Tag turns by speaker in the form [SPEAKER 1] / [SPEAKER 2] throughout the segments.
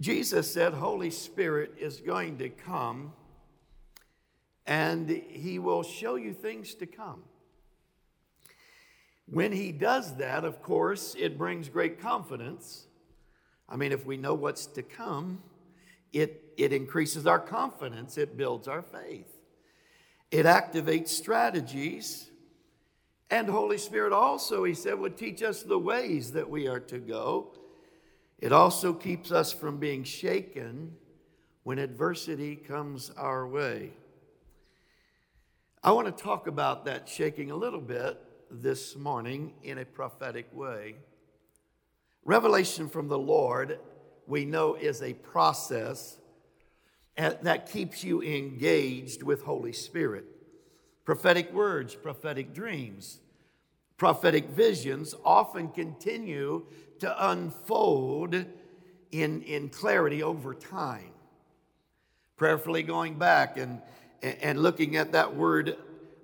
[SPEAKER 1] Jesus said, Holy Spirit is going to come and he will show you things to come. When he does that, of course, it brings great confidence. I mean, if we know what's to come, it, it increases our confidence, it builds our faith, it activates strategies. And Holy Spirit also, he said, would teach us the ways that we are to go. It also keeps us from being shaken when adversity comes our way. I want to talk about that shaking a little bit this morning in a prophetic way. Revelation from the Lord, we know, is a process eh, that keeps you engaged with Holy Spirit. Prophetic words, prophetic dreams, prophetic visions often continue to unfold in, in clarity over time. Prayerfully going back and, and looking at that word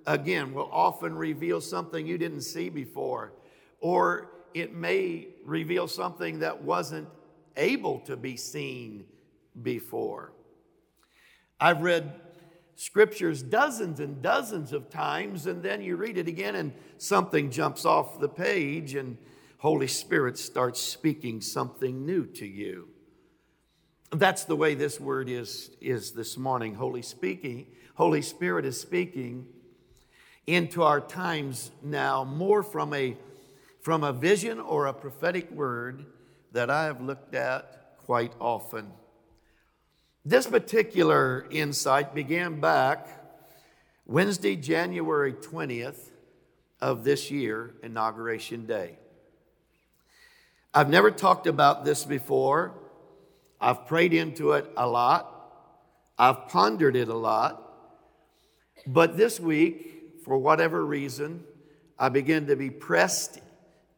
[SPEAKER 1] again will often reveal something you didn't see before, or it may reveal something that wasn't able to be seen before. I've read scriptures dozens and dozens of times, and then you read it again, and something jumps off the page, and Holy Spirit starts speaking something new to you. That's the way this word is, is this morning. Holy speaking, Holy Spirit is speaking into our times now more from a from a vision or a prophetic word that I have looked at quite often. This particular insight began back Wednesday, January 20th of this year, Inauguration Day. I've never talked about this before. I've prayed into it a lot. I've pondered it a lot. But this week, for whatever reason, I begin to be pressed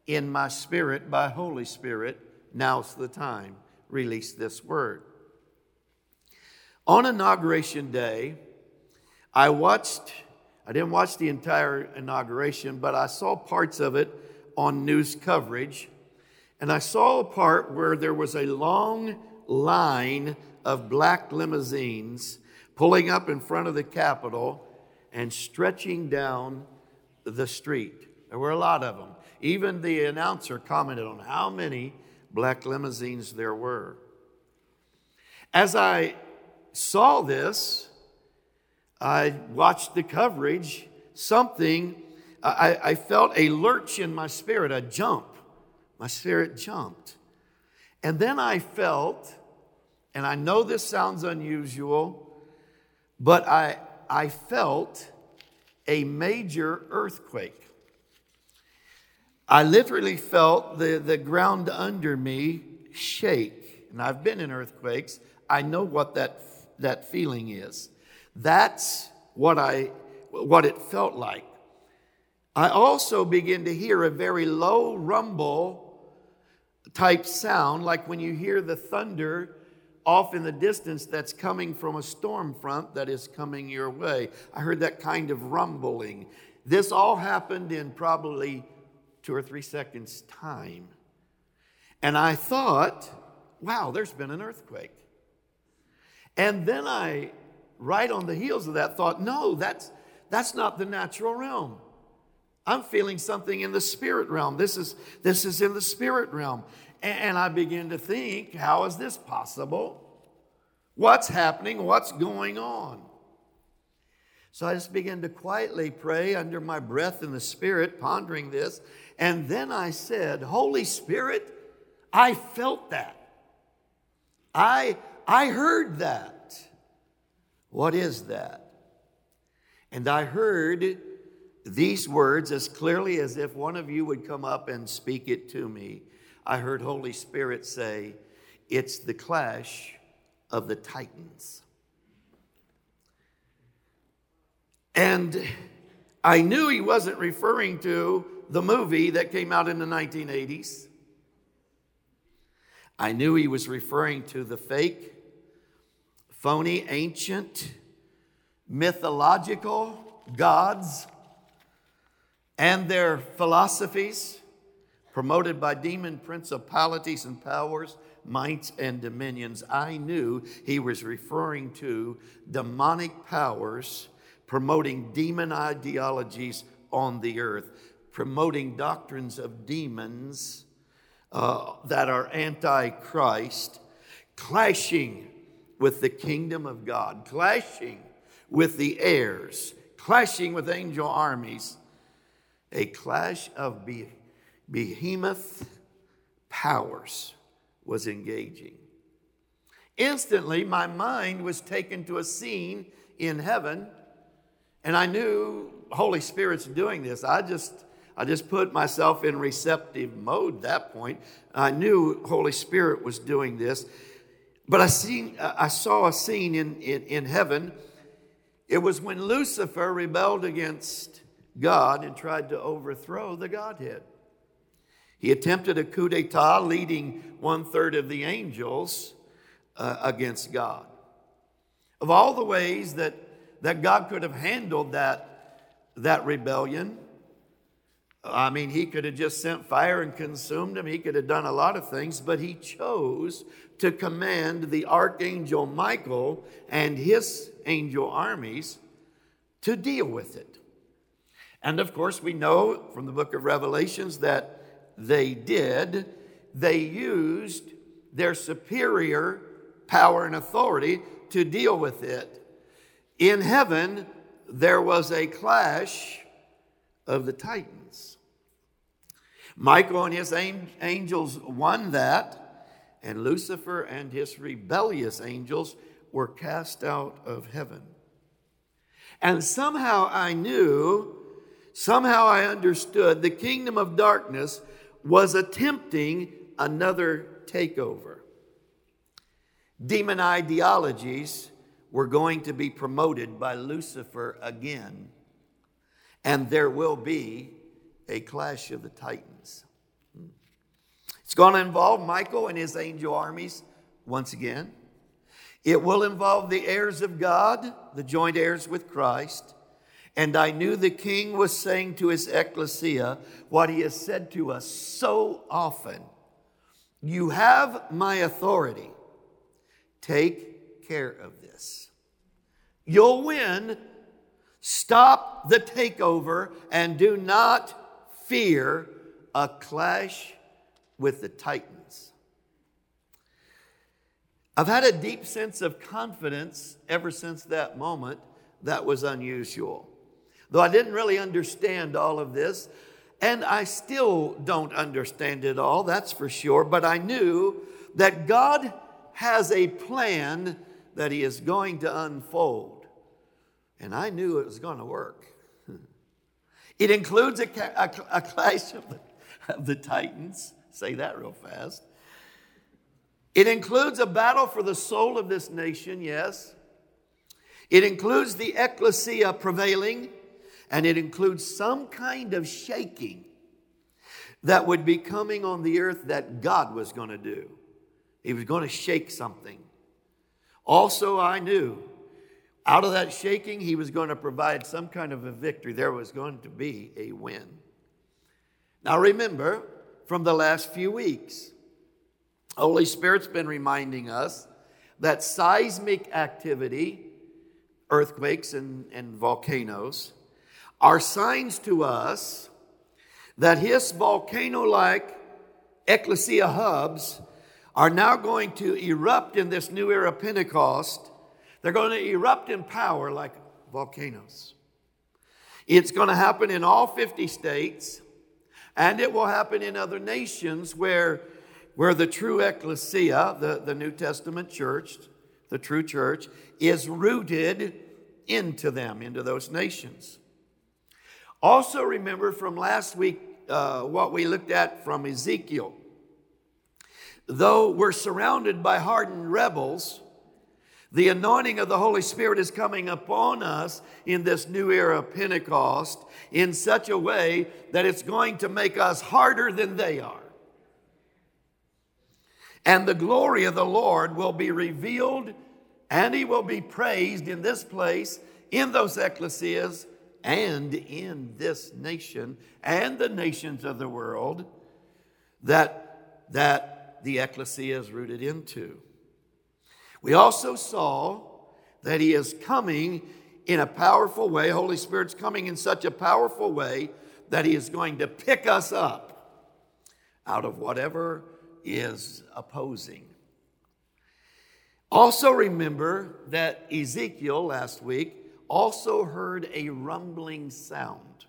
[SPEAKER 1] in my spirit by Holy Spirit. Now's the time. Release this word. On Inauguration Day, I watched, I didn't watch the entire inauguration, but I saw parts of it on news coverage. And I saw a part where there was a long line of black limousines pulling up in front of the Capitol and stretching down the street. There were a lot of them. Even the announcer commented on how many black limousines there were. As I saw this, I watched the coverage, something, I, I felt a lurch in my spirit, a jump. My spirit jumped. And then I felt, and I know this sounds unusual, but I, I felt a major earthquake. I literally felt the, the ground under me shake. And I've been in earthquakes. I know what that, that feeling is. That's what, I, what it felt like. I also begin to hear a very low rumble type sound, like when you hear the thunder off in the distance that's coming from a storm front that is coming your way. I heard that kind of rumbling. This all happened in probably two or three seconds' time. And I thought, wow, there's been an earthquake. And then I, right on the heels of that, thought, no, that's, that's not the natural realm. I'm feeling something in the spirit realm. This is, this is in the spirit realm. And I begin to think, how is this possible? What's happening? What's going on? So I just began to quietly pray under my breath in the Spirit, pondering this. And then I said, Holy Spirit, I felt that. I, I heard that. What is that? And I heard these words as clearly as if one of you would come up and speak it to me. I heard Holy Spirit say, It's the clash of the Titans. And I knew he wasn't referring to the movie that came out in the 1980s. I knew he was referring to the fake, phony, ancient, mythological gods and their philosophies promoted by demon principalities and powers mights, and dominions, I knew he was referring to demonic powers promoting demon ideologies on the earth, promoting doctrines of demons uh, that are anti Christ, clashing with the kingdom of God, clashing with the heirs, clashing with angel armies. A clash of behemoth powers was engaging. Instantly, my mind was taken to a scene in heaven, and I knew Holy Spirit's doing this. I just I just put myself in receptive mode that point. I knew Holy Spirit was doing this. But I seen I saw a scene in, in, in heaven. It was when Lucifer rebelled against God and tried to overthrow the Godhead. He attempted a coup d'etat, leading one third of the angels uh, against God. Of all the ways that, that God could have handled that, that rebellion, I mean, he could have just sent fire and consumed him. He could have done a lot of things, but he chose to command the archangel Michael and his angel armies to deal with it. And of course, we know from the book of Revelations that they did, they used their superior power and authority to deal with it. In heaven, there was a clash of the titans. Michael and his angels won that, and Lucifer and his rebellious angels were cast out of heaven. And somehow I knew, somehow I understood the kingdom of darkness was attempting another takeover. Demon ideologies were going to be promoted by Lucifer again, and there will be a clash of the titans. It's going to involve Michael and his angel armies once again. It will involve the heirs of God, the joint heirs with Christ. And I knew the king was saying to his ecclesia what he has said to us so often You have my authority. Take care of this. You'll win. Stop the takeover and do not fear a clash with the Titans. I've had a deep sense of confidence ever since that moment that was unusual. Though I didn't really understand all of this, and I still don't understand it all, that's for sure, but I knew that God has a plan that He is going to unfold. And I knew it was going to work. It includes a, a, a clash of the, of the titans. Say that real fast. It includes a battle for the soul of this nation, yes. It includes the ecclesia prevailing and it includes some kind of shaking that would be coming on the earth that God was going to do. He was going to shake something. Also, I knew out of that shaking, he was going to provide some kind of a victory. There was going to be a win. Now, remember from the last few weeks, Holy Spirit's been reminding us that seismic activity, earthquakes and, and volcanoes, are signs to us that his volcano like ecclesia hubs are now going to erupt in this new era Pentecost. They're going to erupt in power like volcanoes. It's going to happen in all 50 states, and it will happen in other nations where, where the true ecclesia, the, the New Testament church, the true church, is rooted into them, into those nations. Also, remember from last week uh, what we looked at from Ezekiel. Though we're surrounded by hardened rebels, the anointing of the Holy Spirit is coming upon us in this new era of Pentecost in such a way that it's going to make us harder than they are. And the glory of the Lord will be revealed and he will be praised in this place, in those ecclesias, and in this nation and the nations of the world that, that the ecclesia is rooted into. We also saw that he is coming in a powerful way. Holy Spirit's coming in such a powerful way that he is going to pick us up out of whatever is opposing. Also, remember that Ezekiel last week also heard a rumbling sound.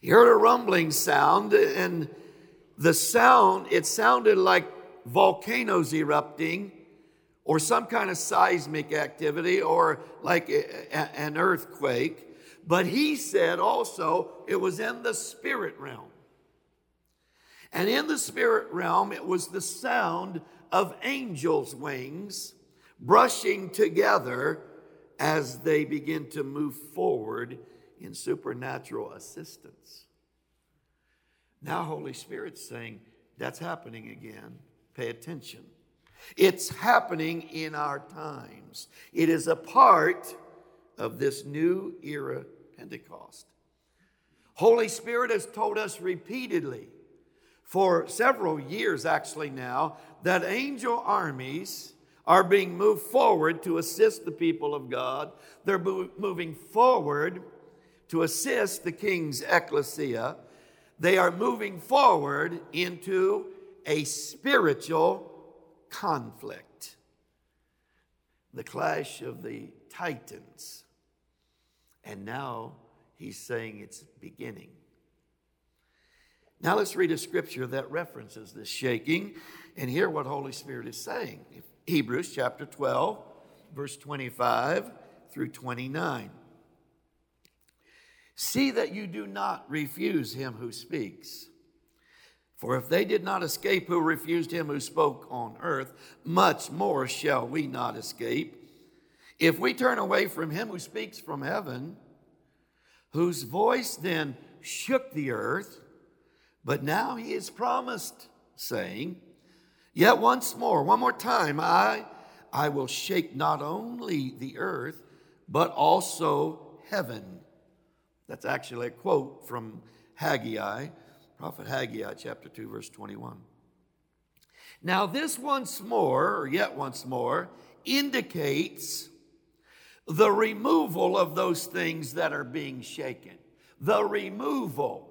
[SPEAKER 1] He heard a rumbling sound, and the sound, it sounded like volcanoes erupting or some kind of seismic activity or like a, a, an earthquake. But he said also it was in the spirit realm. And in the spirit realm, it was the sound of angels' wings brushing together as they begin to move forward in supernatural assistance. Now, Holy Spirit's saying, that's happening again. Pay attention. It's happening in our times. It is a part of this new era Pentecost. Holy Spirit has told us repeatedly for several years actually now that angel armies are being moved forward to assist the people of God. They're moving forward to assist the king's ecclesia. They are moving forward into a spiritual conflict. The clash of the titans. And now he's saying it's beginning. Now let's read a scripture that references this shaking and hear what Holy Spirit is saying. Hebrews chapter 12, verse 25 through 29. See that you do not refuse him who speaks. For if they did not escape who refused him who spoke on earth, much more shall we not escape. If we turn away from him who speaks from heaven, whose voice then shook the earth, but now he is promised, saying, Yet once more, one more time, I, I will shake not only the earth, but also heaven. That's actually a quote from Haggai, Prophet Haggai, chapter 2, verse 21. Now, this once more, or yet once more, indicates the removal of those things that are being shaken. The removal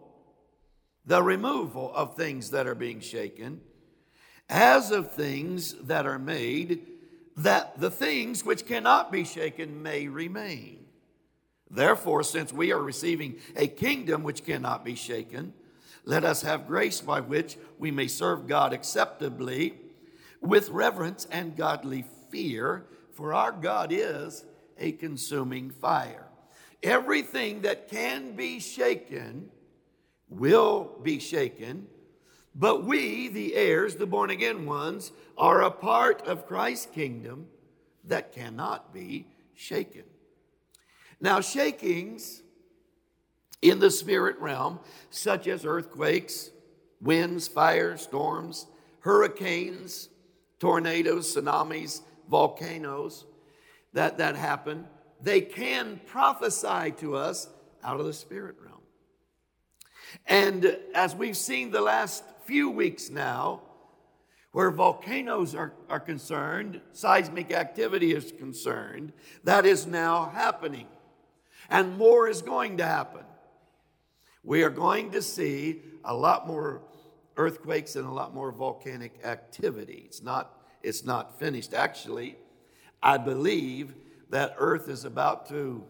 [SPEAKER 1] the removal of things that are being shaken, as of things that are made, that the things which cannot be shaken may remain. Therefore, since we are receiving a kingdom which cannot be shaken, let us have grace by which we may serve God acceptably with reverence and godly fear, for our God is a consuming fire. Everything that can be shaken will be shaken, but we, the heirs, the born again ones, are a part of Christ's kingdom that cannot be shaken. Now, shakings in the spirit realm, such as earthquakes, winds, fires, storms, hurricanes, tornadoes, tsunamis, volcanoes that, that happen, they can prophesy to us out of the spirit realm. And as we've seen the last few weeks now, where volcanoes are, are concerned, seismic activity is concerned, that is now happening. And more is going to happen. We are going to see a lot more earthquakes and a lot more volcanic activity. It's not, it's not finished. Actually, I believe that Earth is about to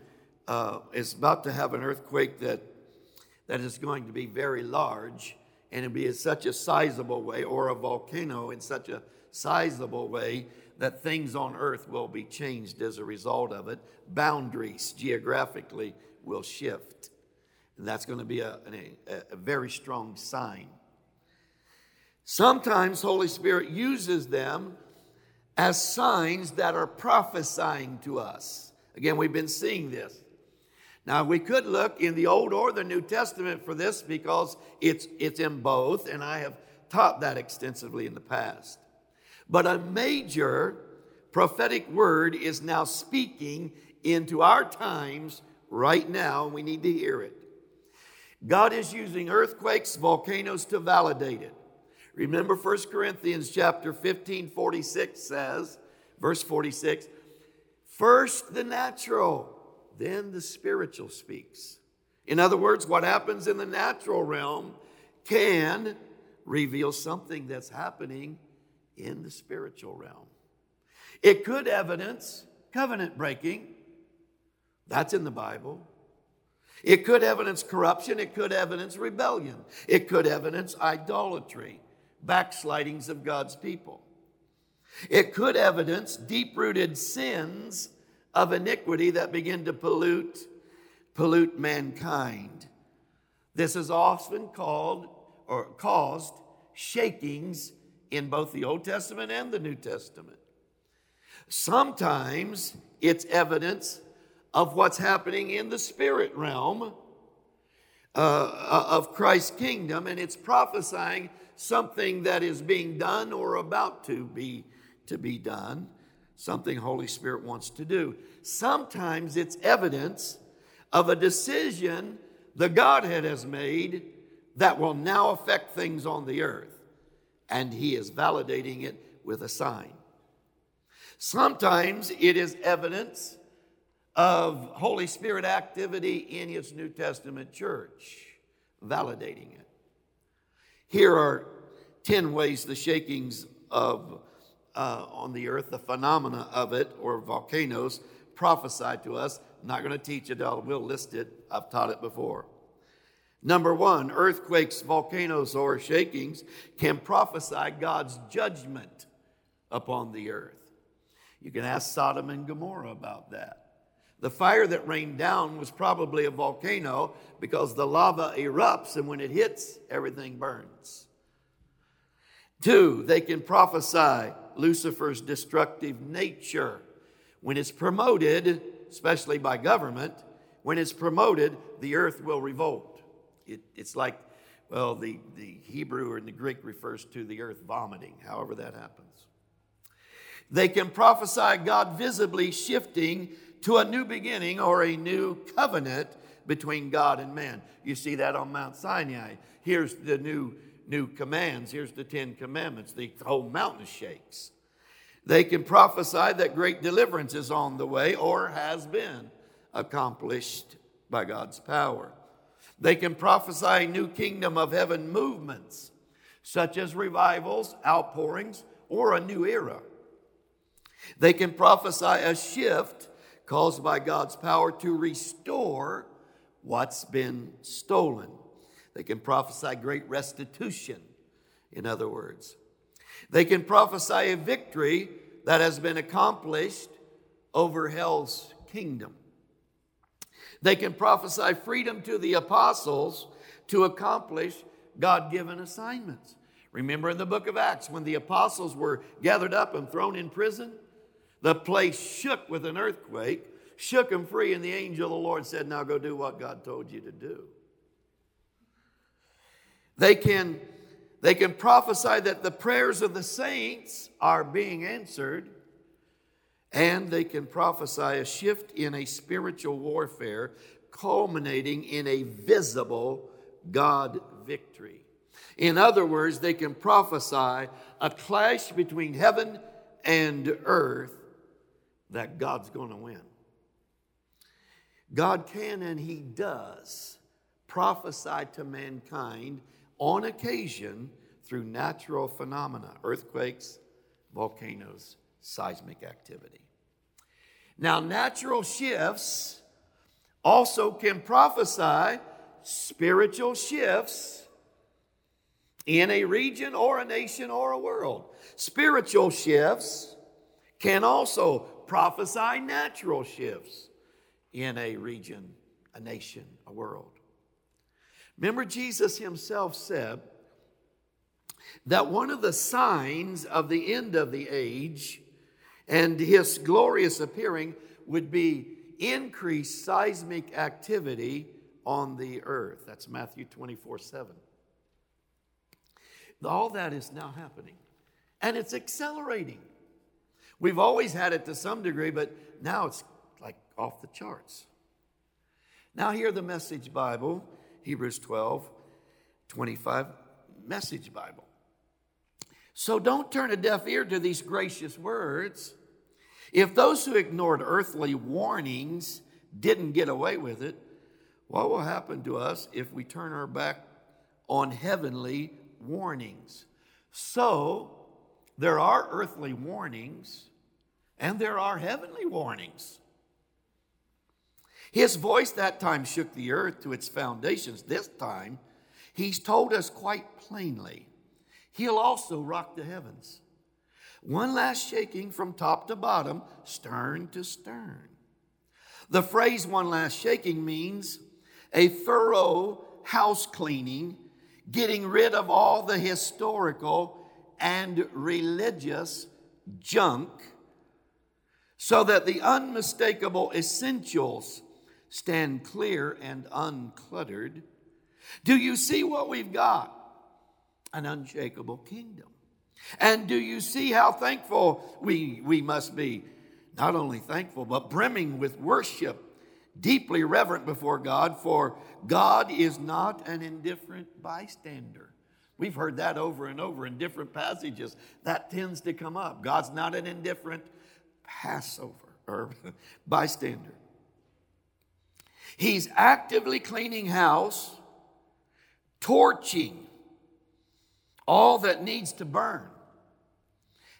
[SPEAKER 1] uh, is about to have an earthquake that that is going to be very large and it'll be in such a sizable way, or a volcano in such a sizable way that things on earth will be changed as a result of it. Boundaries geographically will shift. And that's going to be a, a, a very strong sign. Sometimes Holy Spirit uses them as signs that are prophesying to us. Again, we've been seeing this. Now, we could look in the Old or the New Testament for this because it's, it's in both, and I have taught that extensively in the past. But a major prophetic word is now speaking into our times right now, and we need to hear it. God is using earthquakes, volcanoes to validate it. Remember 1 Corinthians chapter 15, 46 says, verse 46, first the natural, then the spiritual speaks. In other words, what happens in the natural realm can reveal something that's happening in the spiritual realm. It could evidence covenant breaking. That's in the Bible. It could evidence corruption. It could evidence rebellion. It could evidence idolatry, backslidings of God's people. It could evidence deep rooted sins of iniquity that begin to pollute, pollute mankind. This is often called or caused shakings in both the Old Testament and the New Testament. Sometimes it's evidence of what's happening in the spirit realm uh, uh, of Christ's kingdom, and it's prophesying something that is being done or about to be to be done, something Holy Spirit wants to do. Sometimes it's evidence of a decision the Godhead has made that will now affect things on the earth, and He is validating it with a sign. Sometimes it is evidence of Holy Spirit activity in His New Testament church, validating it. Here are 10 ways the shakings of uh, on the earth, the phenomena of it, or volcanoes, prophesied to us. I'm not going to teach it, I will list it. I've taught it before. Number one, earthquakes, volcanoes, or shakings can prophesy God's judgment upon the earth. You can ask Sodom and Gomorrah about that. The fire that rained down was probably a volcano because the lava erupts and when it hits, everything burns. Two, they can prophesy Lucifer's destructive nature. When it's promoted, especially by government, when it's promoted, the earth will revolt. It, it's like, well, the, the Hebrew or the Greek refers to the earth vomiting, however that happens. They can prophesy God visibly shifting to a new beginning or a new covenant between God and man. You see that on Mount Sinai. Here's the new new commands. Here's the Ten Commandments. The whole mountain shakes. They can prophesy that great deliverance is on the way or has been accomplished by God's power. They can prophesy new kingdom of heaven movements, such as revivals, outpourings, or a new era. They can prophesy a shift caused by God's power to restore what's been stolen. They can prophesy great restitution, in other words. They can prophesy a victory that has been accomplished over hell's kingdom. They can prophesy freedom to the apostles to accomplish God given assignments. Remember in the book of Acts when the apostles were gathered up and thrown in prison? The place shook with an earthquake, shook them free, and the angel of the Lord said, Now go do what God told you to do. They can, they can prophesy that the prayers of the saints are being answered, and they can prophesy a shift in a spiritual warfare culminating in a visible God victory. In other words, they can prophesy a clash between heaven and earth that God's going to win. God can and He does prophesy to mankind on occasion through natural phenomena, earthquakes, volcanoes, seismic activity. Now, natural shifts also can prophesy spiritual shifts in a region or a nation or a world. Spiritual shifts can also prophesy natural shifts in a region, a nation, a world. Remember, Jesus himself said that one of the signs of the end of the age and his glorious appearing would be increased seismic activity on the earth. That's Matthew 24 7. All that is now happening, and it's accelerating. We've always had it to some degree, but now it's like off the charts. Now, hear the message Bible Hebrews 12, 25, Message Bible. So don't turn a deaf ear to these gracious words. If those who ignored earthly warnings didn't get away with it, what will happen to us if we turn our back on heavenly warnings? So, there are earthly warnings and there are heavenly warnings. His voice that time shook the earth to its foundations. This time, he's told us quite plainly he'll also rock the heavens. One last shaking from top to bottom, stern to stern. The phrase one last shaking means a thorough house cleaning, getting rid of all the historical and religious junk so that the unmistakable essentials stand clear and uncluttered. Do you see what we've got? An unshakable kingdom. And do you see how thankful we, we must be? Not only thankful, but brimming with worship, deeply reverent before God, for God is not an indifferent bystander. We've heard that over and over in different passages. That tends to come up. God's not an indifferent Passover or bystander. He's actively cleaning house, torching all that needs to burn.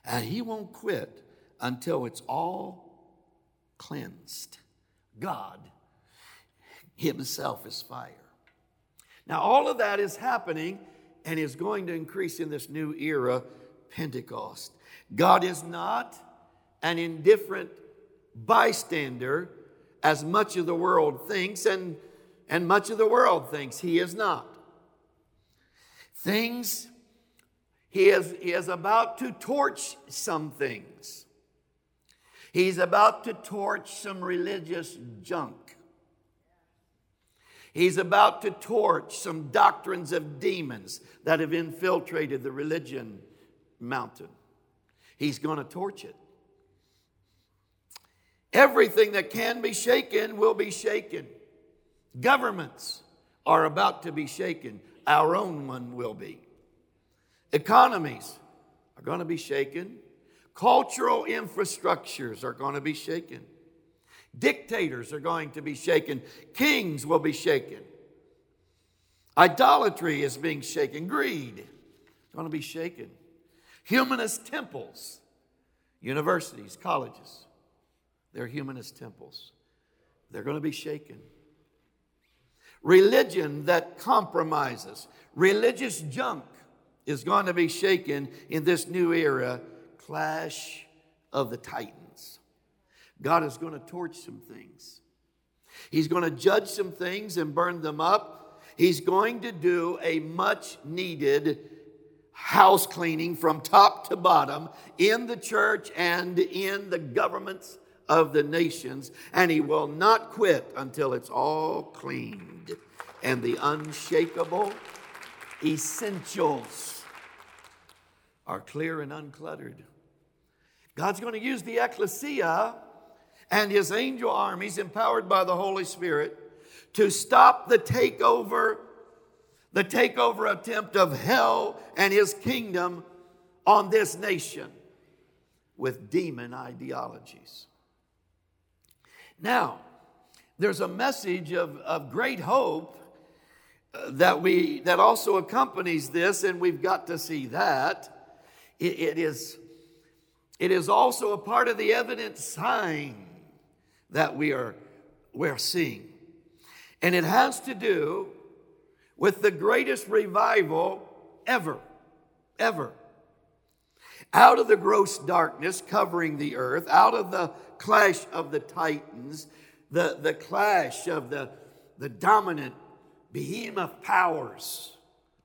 [SPEAKER 1] And he won't quit until it's all cleansed. God Himself is fire. Now, all of that is happening and is going to increase in this new era, Pentecost. God is not an indifferent bystander as much of the world thinks, and, and much of the world thinks he is not. Things he is, he is about to torch some things. He's about to torch some religious junk. He's about to torch some doctrines of demons that have infiltrated the religion mountain. He's going to torch it. Everything that can be shaken will be shaken. Governments are about to be shaken. Our own one will be. Economies are going to be shaken. Cultural infrastructures are going to be shaken. Dictators are going to be shaken. Kings will be shaken. Idolatry is being shaken. Greed is going to be shaken. Humanist temples, universities, colleges, they're humanist temples. They're going to be shaken. Religion that compromises, religious junk is going to be shaken in this new era clash of the titans. God is going to torch some things. He's going to judge some things and burn them up. He's going to do a much needed house cleaning from top to bottom in the church and in the governments of the nations. And he will not quit until it's all cleaned and the unshakable essentials are clear and uncluttered. God's going to use the ecclesia and his angel armies, empowered by the Holy Spirit, to stop the takeover, the takeover attempt of hell and his kingdom on this nation with demon ideologies. Now, there's a message of, of great hope uh, that we that also accompanies this, and we've got to see that it, it, is, it is also a part of the evident sign that we are we're seeing. And it has to do with the greatest revival ever, ever. Out of the gross darkness covering the earth, out of the clash of the titans, the, the clash of the, the dominant behemoth powers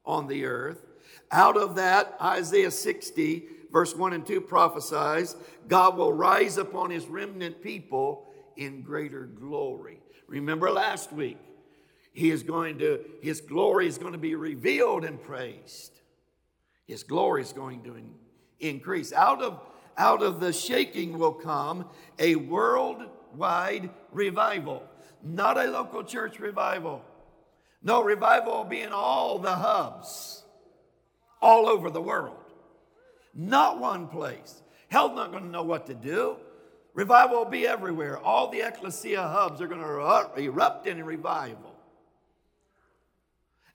[SPEAKER 1] on the earth, out of that, Isaiah 60, verse 1 and 2 prophesies God will rise upon his remnant people in greater glory. Remember last week, he is going to, his glory is going to be revealed and praised. His glory is going to in, increase. Out of, out of the shaking will come a worldwide revival, not a local church revival. No, revival will be in all the hubs all over the world. Not one place. Hell's not going to know what to do. Revival will be everywhere. All the ecclesia hubs are going to erupt in revival.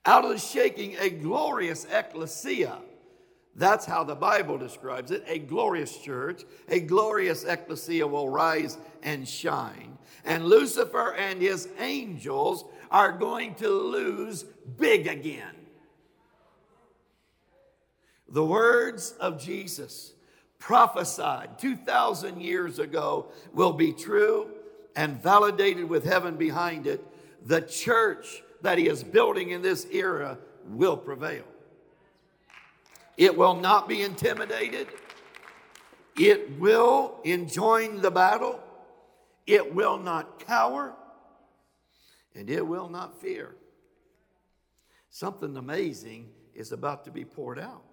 [SPEAKER 1] Out of the shaking, a glorious ecclesia. That's how the Bible describes it. A glorious church, a glorious ecclesia will rise and shine. And Lucifer and his angels are going to lose big again. The words of Jesus prophesied 2,000 years ago will be true and validated with heaven behind it. The church that he is building in this era will prevail. It will not be intimidated. It will enjoin the battle. It will not cower. And it will not fear. Something amazing is about to be poured out.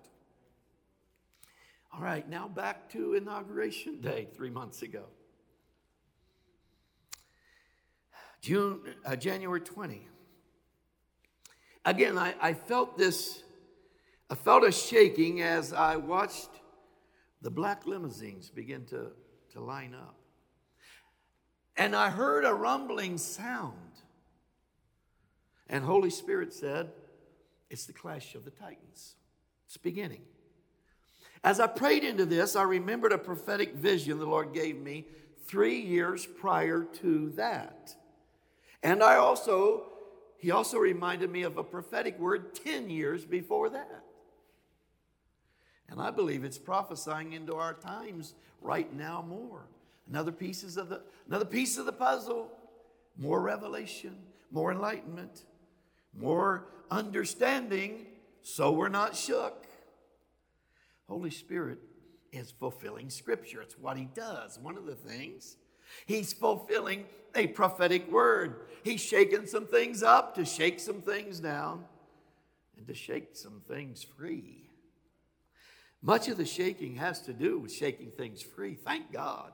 [SPEAKER 1] All right, now back to Inauguration Day three months ago. June, uh, January 20. Again, I, I felt this, I felt a shaking as I watched the black limousines begin to, to line up. And I heard a rumbling sound. And Holy Spirit said, It's the clash of the Titans. It's beginning. As I prayed into this, I remembered a prophetic vision the Lord gave me three years prior to that. And I also, he also reminded me of a prophetic word 10 years before that. And I believe it's prophesying into our times right now more. Another pieces of the another piece of the puzzle, more revelation, more enlightenment, more understanding, so we're not shook. Holy Spirit is fulfilling Scripture. It's what He does. One of the things. He's fulfilling a prophetic word. He's shaking some things up to shake some things down and to shake some things free. Much of the shaking has to do with shaking things free. Thank God.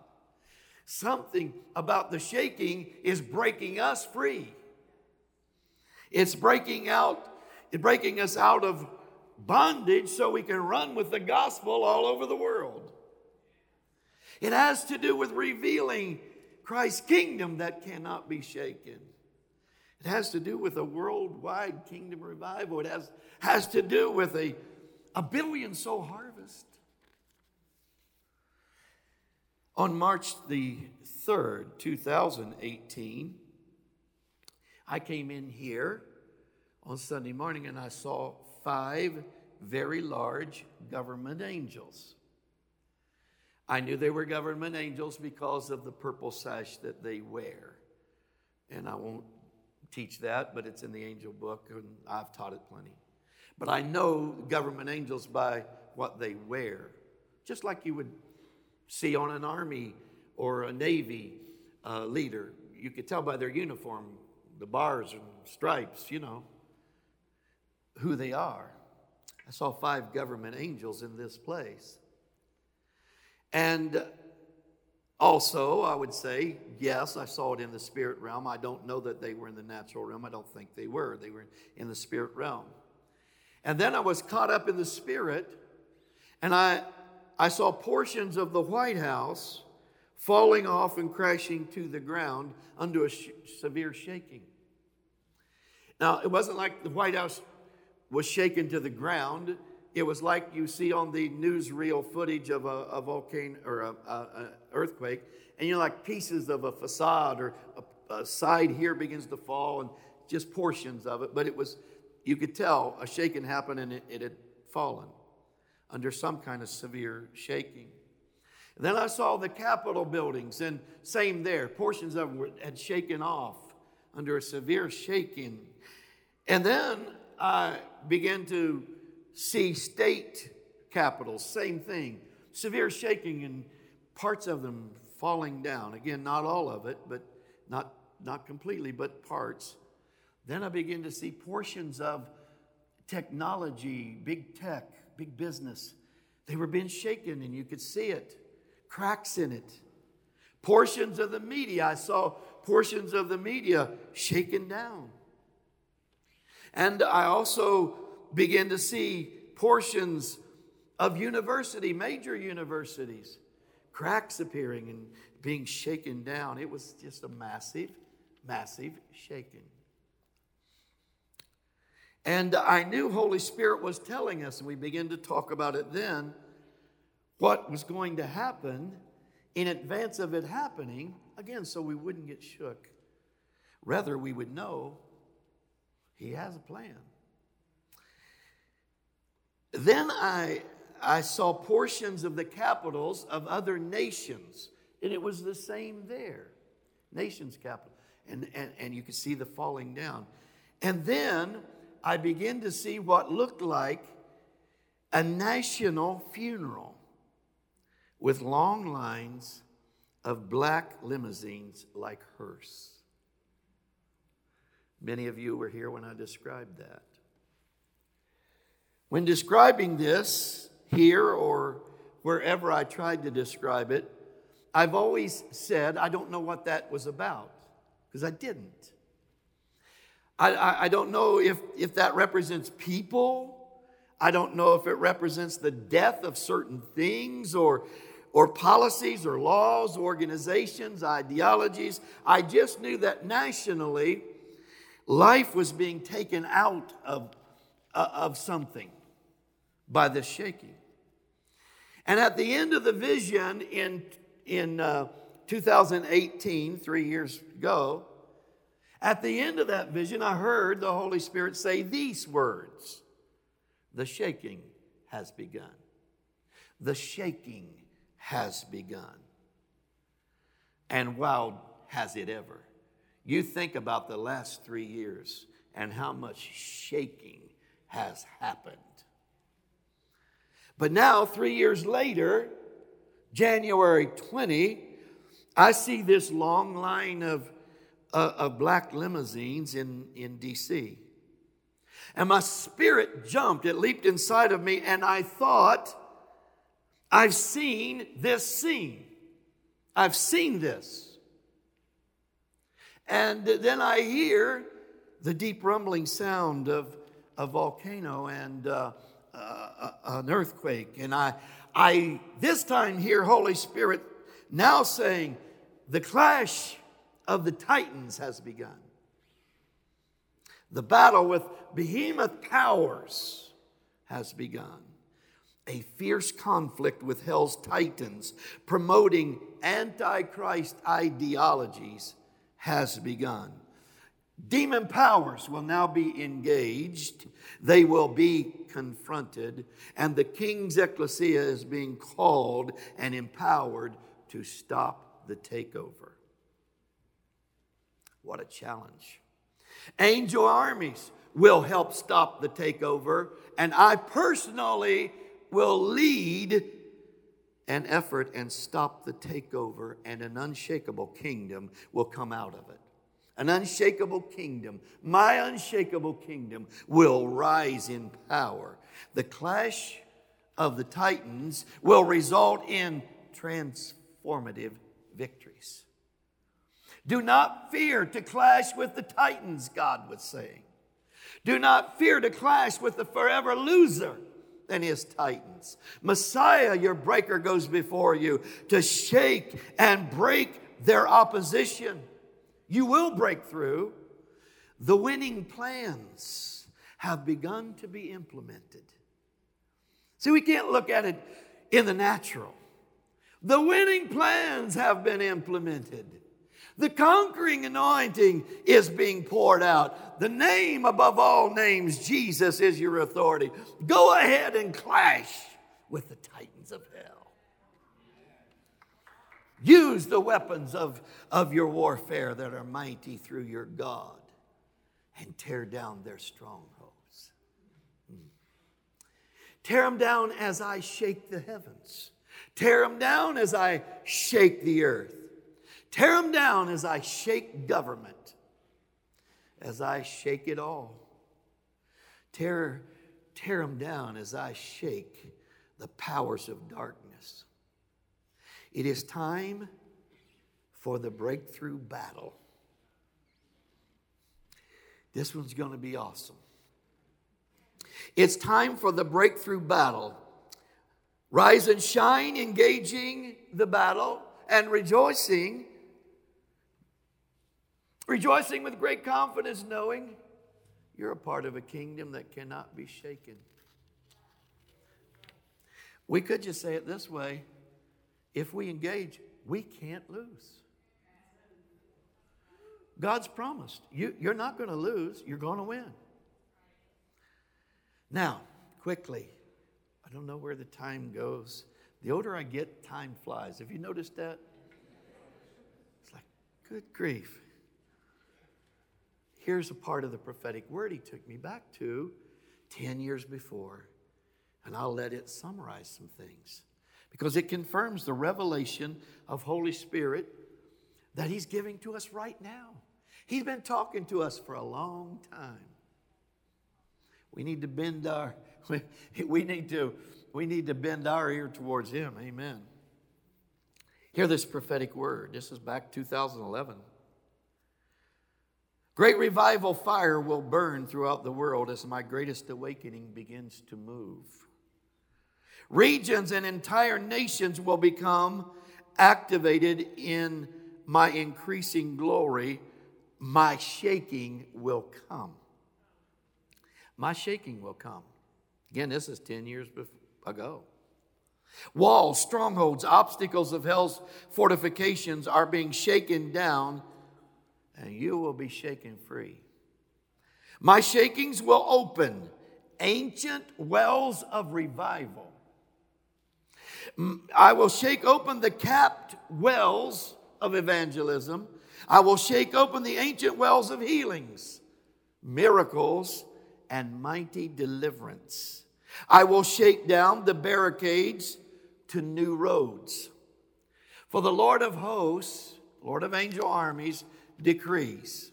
[SPEAKER 1] Something about the shaking is breaking us free. It's breaking out, breaking us out of bondage so we can run with the gospel all over the world. It has to do with revealing Christ's kingdom that cannot be shaken. It has to do with a worldwide kingdom revival. It has, has to do with a, a billion soul harvest. On March the 3rd, 2018, I came in here on Sunday morning and I saw five very large government angels. I knew they were government angels because of the purple sash that they wear. And I won't teach that, but it's in the angel book, and I've taught it plenty. But I know government angels by what they wear, just like you would see on an army or a navy uh, leader. You could tell by their uniform, the bars and stripes, you know who they are. I saw five government angels in this place. And also, I would say, yes, I saw it in the spirit realm. I don't know that they were in the natural realm. I don't think they were. They were in the spirit realm. And then I was caught up in the spirit, and I, I saw portions of the White House falling off and crashing to the ground under a sh- severe shaking. Now, it wasn't like the White House was shaken to the ground. It was like you see on the newsreel footage of a, a volcano or a, a, earthquake, and you know, like pieces of a facade or a, a side here begins to fall, and just portions of it. But it was, you could tell a shaking happened and it, it had fallen under some kind of severe shaking. And then I saw the Capitol buildings, and same there. Portions of them had shaken off under a severe shaking. And then I began to see state capitals, same thing, severe shaking and parts of them falling down. Again, not all of it, but not, not completely, but parts. Then I began to see portions of technology, big tech, big business. They were being shaken and you could see it, cracks in it. Portions of the media, I saw portions of the media shaken down. And I also began to see portions of university, major universities, cracks appearing and being shaken down. It was just a massive, massive shaking. And I knew Holy Spirit was telling us, and we began to talk about it then, what was going to happen in advance of it happening, again, so we wouldn't get shook. Rather, we would know He has a plan. Then I, I saw portions of the capitals of other nations, and it was the same there. Nations capital. And, and, and you could see the falling down. And then I began to see what looked like a national funeral with long lines of black limousines like hearse. Many of you were here when I described that. When describing this here or wherever I tried to describe it, I've always said I don't know what that was about because I didn't. I, I, I, don't know if, if that represents people. I don't know if it represents the death of certain things or, or policies or laws, organizations, ideologies. I just knew that nationally, life was being taken out of, uh, of something by this shaking. And at the end of the vision in, in uh, 2018, three years ago, at the end of that vision, I heard the Holy Spirit say these words The shaking has begun. The shaking has begun. And wow, has it ever. You think about the last three years and how much shaking has happened. But now, three years later, January 20, I see this long line of, uh, of black limousines in, in DC. And my spirit jumped, it leaped inside of me, and I thought, I've seen this scene. I've seen this. And then I hear the deep rumbling sound of a volcano and uh, uh, an earthquake. And I, I this time hear Holy Spirit now saying, the clash of the titans has begun. The battle with behemoth powers has begun. A fierce conflict with hell's titans promoting antichrist ideologies has begun. Demon powers will now be engaged, they will be confronted, and the king's ecclesia is being called and empowered to stop the takeover. What a challenge. Angel armies will help stop the takeover, and I personally will lead an effort and stop the takeover, and an unshakable kingdom will come out of it an unshakable kingdom, my unshakable kingdom, will rise in power. The clash of the titans will result in transformative victories. Do not fear to clash with the titans, God was saying. Do not fear to clash with the forever loser and his titans. Messiah, your breaker, goes before you to shake and break their opposition. You will break through. The winning plans have begun to be implemented. See, we can't look at it in the natural. The winning plans have been implemented. The conquering anointing is being poured out. The name above all names, Jesus, is your authority. Go ahead and clash with the titans of hell. Use the weapons of, of your warfare that are mighty through your God and tear down their strongholds. Hmm. Tear them down as I shake the heavens. Tear them down as I shake the earth. Tear them down as I shake government, as I shake it all. Tear, tear them down as I shake the powers of darkness. It is time for the breakthrough battle. This one's going to be awesome. It's time for the breakthrough battle. Rise and shine, engaging the battle and rejoicing. Rejoicing with great confidence, knowing you're a part of a kingdom that cannot be shaken. We could just say it this way if we engage, we can't lose. God's promised. You, you're not going to lose, you're going to win. Now, quickly, I don't know where the time goes. The older I get, time flies. Have you noticed that? It's like, good grief. Here's a part of the prophetic word he took me back to 10 years before, and I'll let it summarize some things because it confirms the revelation of Holy Spirit that he's giving to us right now. He's been talking to us for a long time. We need to bend our we need to we need to bend our ear towards him. Amen. Hear this prophetic word. This is back 2011. Great revival fire will burn throughout the world as my greatest awakening begins to move. Regions and entire nations will become activated in my increasing glory. My shaking will come. My shaking will come. Again, this is 10 years ago. Walls, strongholds, obstacles of hell's fortifications are being shaken down and you will be shaken free. My shakings will open ancient wells of revival. I will shake open the capped wells of evangelism. I will shake open the ancient wells of healings, miracles, and mighty deliverance. I will shake down the barricades to new roads. For the Lord of hosts, Lord of angel armies, decrees.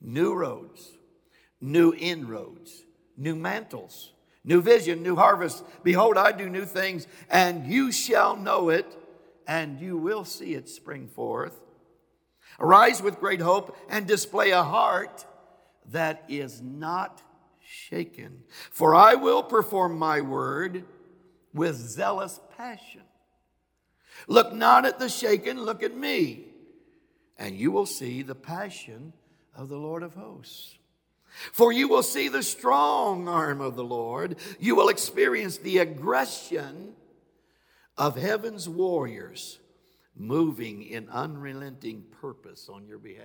[SPEAKER 1] New roads, new inroads, new mantles, new vision, new harvest. Behold, I do new things, and you shall know it, and you will see it spring forth. Arise with great hope and display a heart that is not shaken. For I will perform my word with zealous passion. Look not at the shaken, look at me and you will see the passion of the Lord of hosts. For you will see the strong arm of the Lord. You will experience the aggression of heaven's warriors moving in unrelenting purpose on your behalf.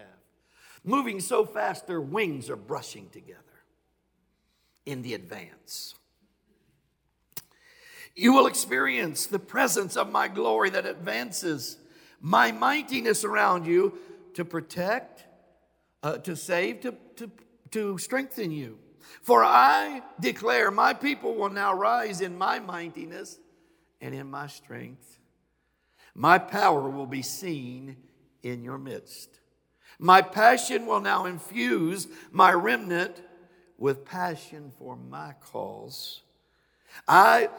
[SPEAKER 1] Moving so fast their wings are brushing together in the advance. You will experience the presence of my glory that advances my mightiness around you to protect, uh, to save, to, to, to strengthen you. For I declare, my people will now rise in my mightiness and in my strength. My power will be seen in your midst. My passion will now infuse my remnant with passion for my cause. I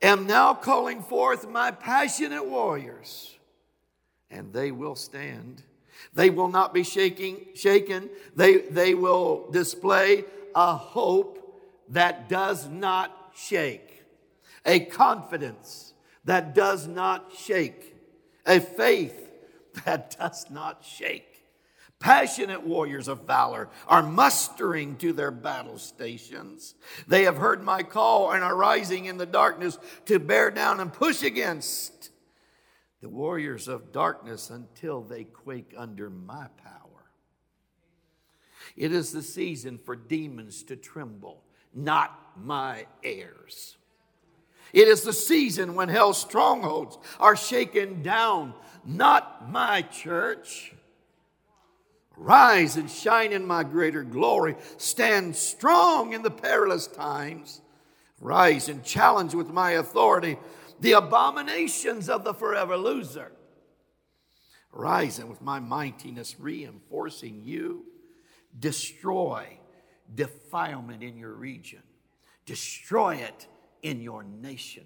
[SPEAKER 1] am now calling forth my passionate warriors and they will stand. They will not be shaking, shaken. They, they will display a hope that does not shake, a confidence that does not shake, a faith that does not shake. Passionate warriors of valor are mustering to their battle stations. They have heard my call and are rising in the darkness to bear down and push against the warriors of darkness until they quake under my power. It is the season for demons to tremble, not my heirs. It is the season when hell's strongholds are shaken down, not my church. Rise and shine in my greater glory. Stand strong in the perilous times. Rise and challenge with my authority the abominations of the forever loser. Rising with my mightiness, reinforcing you, destroy defilement in your region, destroy it in your nation.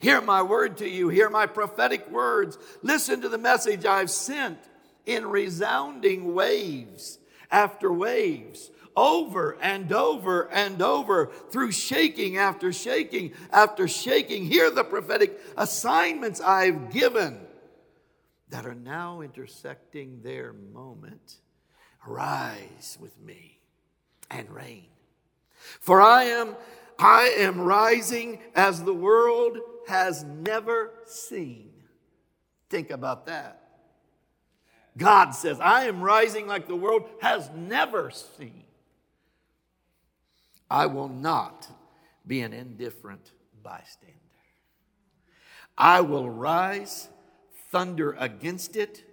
[SPEAKER 1] Hear my word to you, hear my prophetic words. Listen to the message I've sent in resounding waves after waves over and over and over through shaking after shaking after shaking. Hear the prophetic assignments I've given that are now intersecting their moment. Arise with me and reign. For I am I am rising as the world has never seen. Think about that. God says, I am rising like the world has never seen. I will not be an indifferent bystander. I will rise, thunder against it.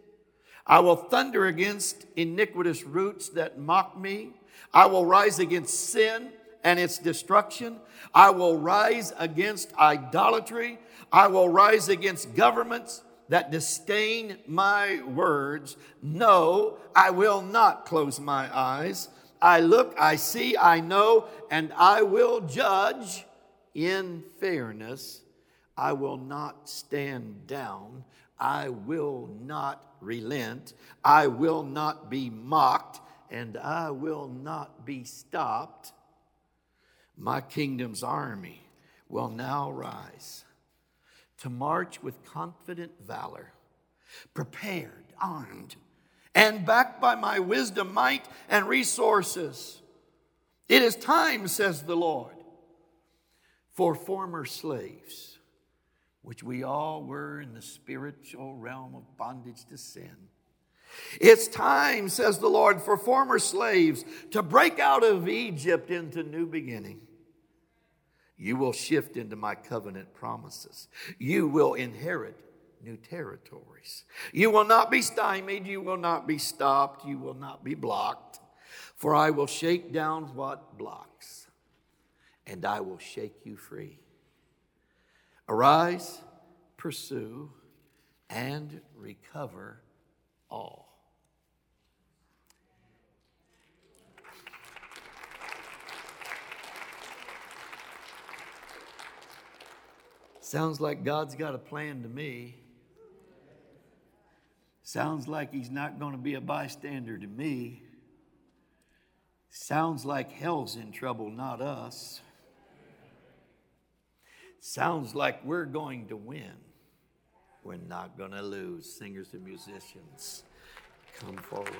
[SPEAKER 1] I will thunder against iniquitous roots that mock me. I will rise against sin and its destruction. I will rise against idolatry. I will rise against governments that disdain my words. No, I will not close my eyes. I look, I see, I know, and I will judge in fairness. I will not stand down. I will not relent. I will not be mocked, and I will not be stopped. My kingdom's army will now rise to march with confident valor, prepared, armed, and backed by my wisdom, might, and resources. It is time, says the Lord, for former slaves, which we all were in the spiritual realm of bondage to sin. It's time, says the Lord, for former slaves to break out of Egypt into new beginning. You will shift into my covenant promises. You will inherit new territories. You will not be stymied. You will not be stopped. You will not be blocked. For I will shake down what blocks, and I will shake you free. Arise, pursue, and recover all. Sounds like God's got a plan to me. Sounds like He's not going to be a bystander to me. Sounds like hell's in trouble, not us. Sounds like we're going to win. We're not going to lose. Singers and musicians, come forward.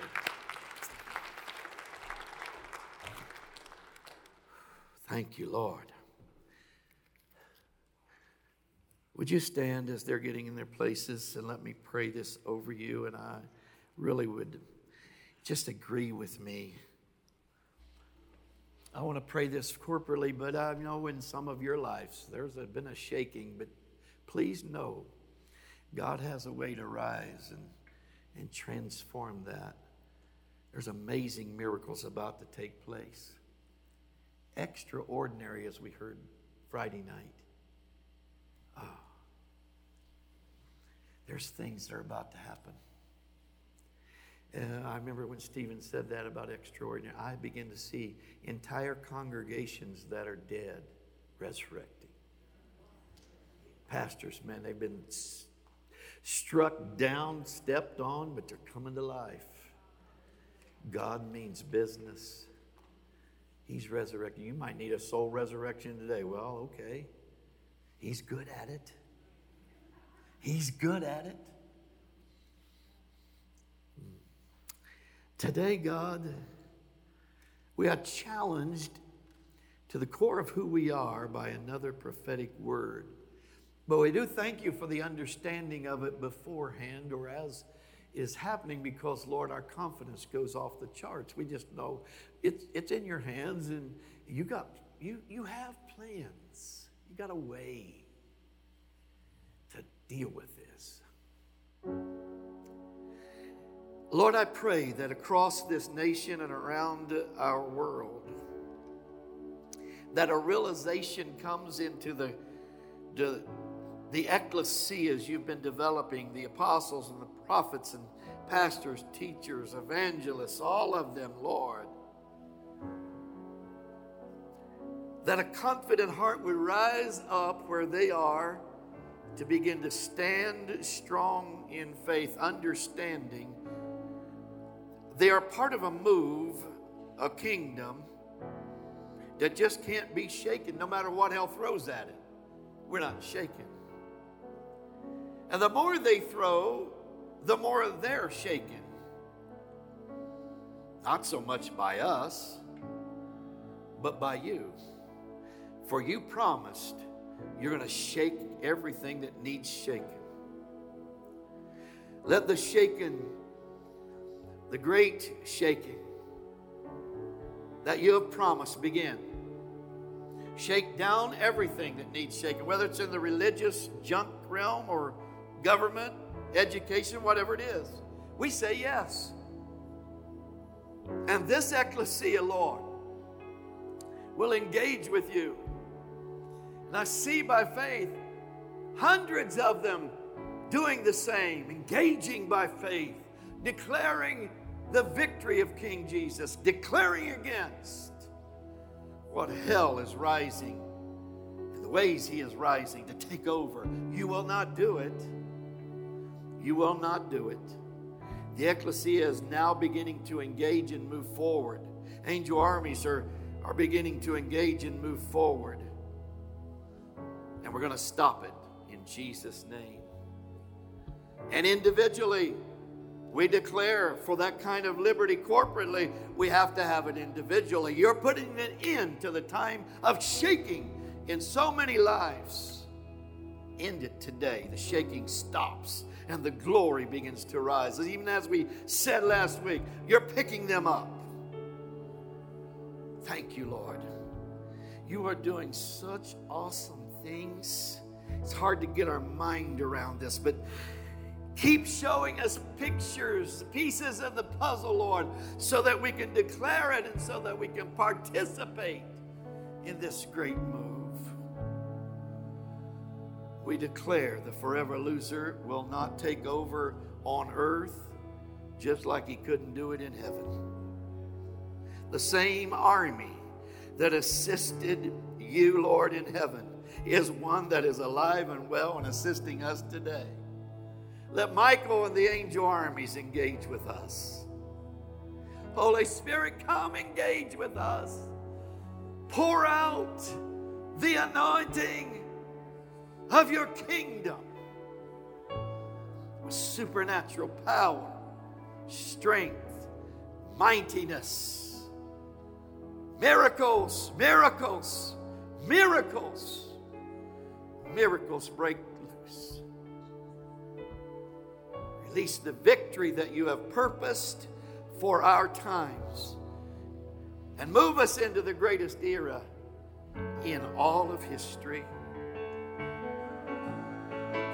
[SPEAKER 1] Thank you, Lord. Would you stand as they're getting in their places and let me pray this over you? And I really would just agree with me. I want to pray this corporately, but I know in some of your lives there's been a shaking, but please know God has a way to rise and, and transform that. There's amazing miracles about to take place. Extraordinary, as we heard Friday night. There's things that are about to happen. Uh, I remember when Stephen said that about extraordinary. I begin to see entire congregations that are dead resurrecting. Pastors, man, they've been s- struck down, stepped on, but they're coming to life. God means business. He's resurrecting. You might need a soul resurrection today. Well, okay. He's good at it. He's good at it. Today, God, we are challenged to the core of who we are by another prophetic word. But we do thank you for the understanding of it beforehand or as is happening because, Lord, our confidence goes off the charts. We just know it's, it's in your hands and you, got, you, you have plans, you got a way deal with this. Lord, I pray that across this nation and around our world, that a realization comes into the, the, the ecclesias you've been developing, the apostles and the prophets and pastors, teachers, evangelists, all of them, Lord. That a confident heart would rise up where they are to begin to stand strong in faith, understanding they are part of a move a kingdom that just can't be shaken no matter what hell throws at it. We're not shaken. And the more they throw, the more they're shaken. Not so much by us, but by you. For you promised you're going to shake everything that needs shaken. Let the shaken, the great shaking that you have promised begin. Shake down everything that needs shaken, whether it's in the religious junk realm or government, education, whatever it is. We say yes. And this ecclesia, Lord, will engage with you. And I see by faith hundreds of them doing the same, engaging by faith, declaring the victory of King Jesus, declaring against what hell is rising and the ways he is rising to take over. You will not do it. You will not do it. The ecclesia is now beginning to engage and move forward. Angel armies are, are beginning to engage and move forward. And we're going to stop it in Jesus' name. And individually, we declare for that kind of liberty corporately, we have to have it individually. You're putting an end to the time of shaking in so many lives. End it today. The shaking stops and the glory begins to rise. Even as we said last week, you're picking them up. Thank you, Lord. You are doing such awesome things. It's hard to get our mind around this, but keep showing us pictures, pieces of the puzzle, Lord, so that we can declare it and so that we can participate in this great move we declare the forever loser will not take over on earth just like he couldn't do it in heaven. The same army that assisted you, Lord, in heaven is one that is alive and well and assisting us today. Let Michael and the angel armies engage with us. Holy Spirit, come engage with us. Pour out the anointing of your kingdom with supernatural power, strength, mightiness, miracles, miracles, miracles, miracles break loose. Release the victory that you have purposed for our times and move us into the greatest era in all of history.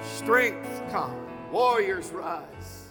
[SPEAKER 1] Strength come, warriors rise.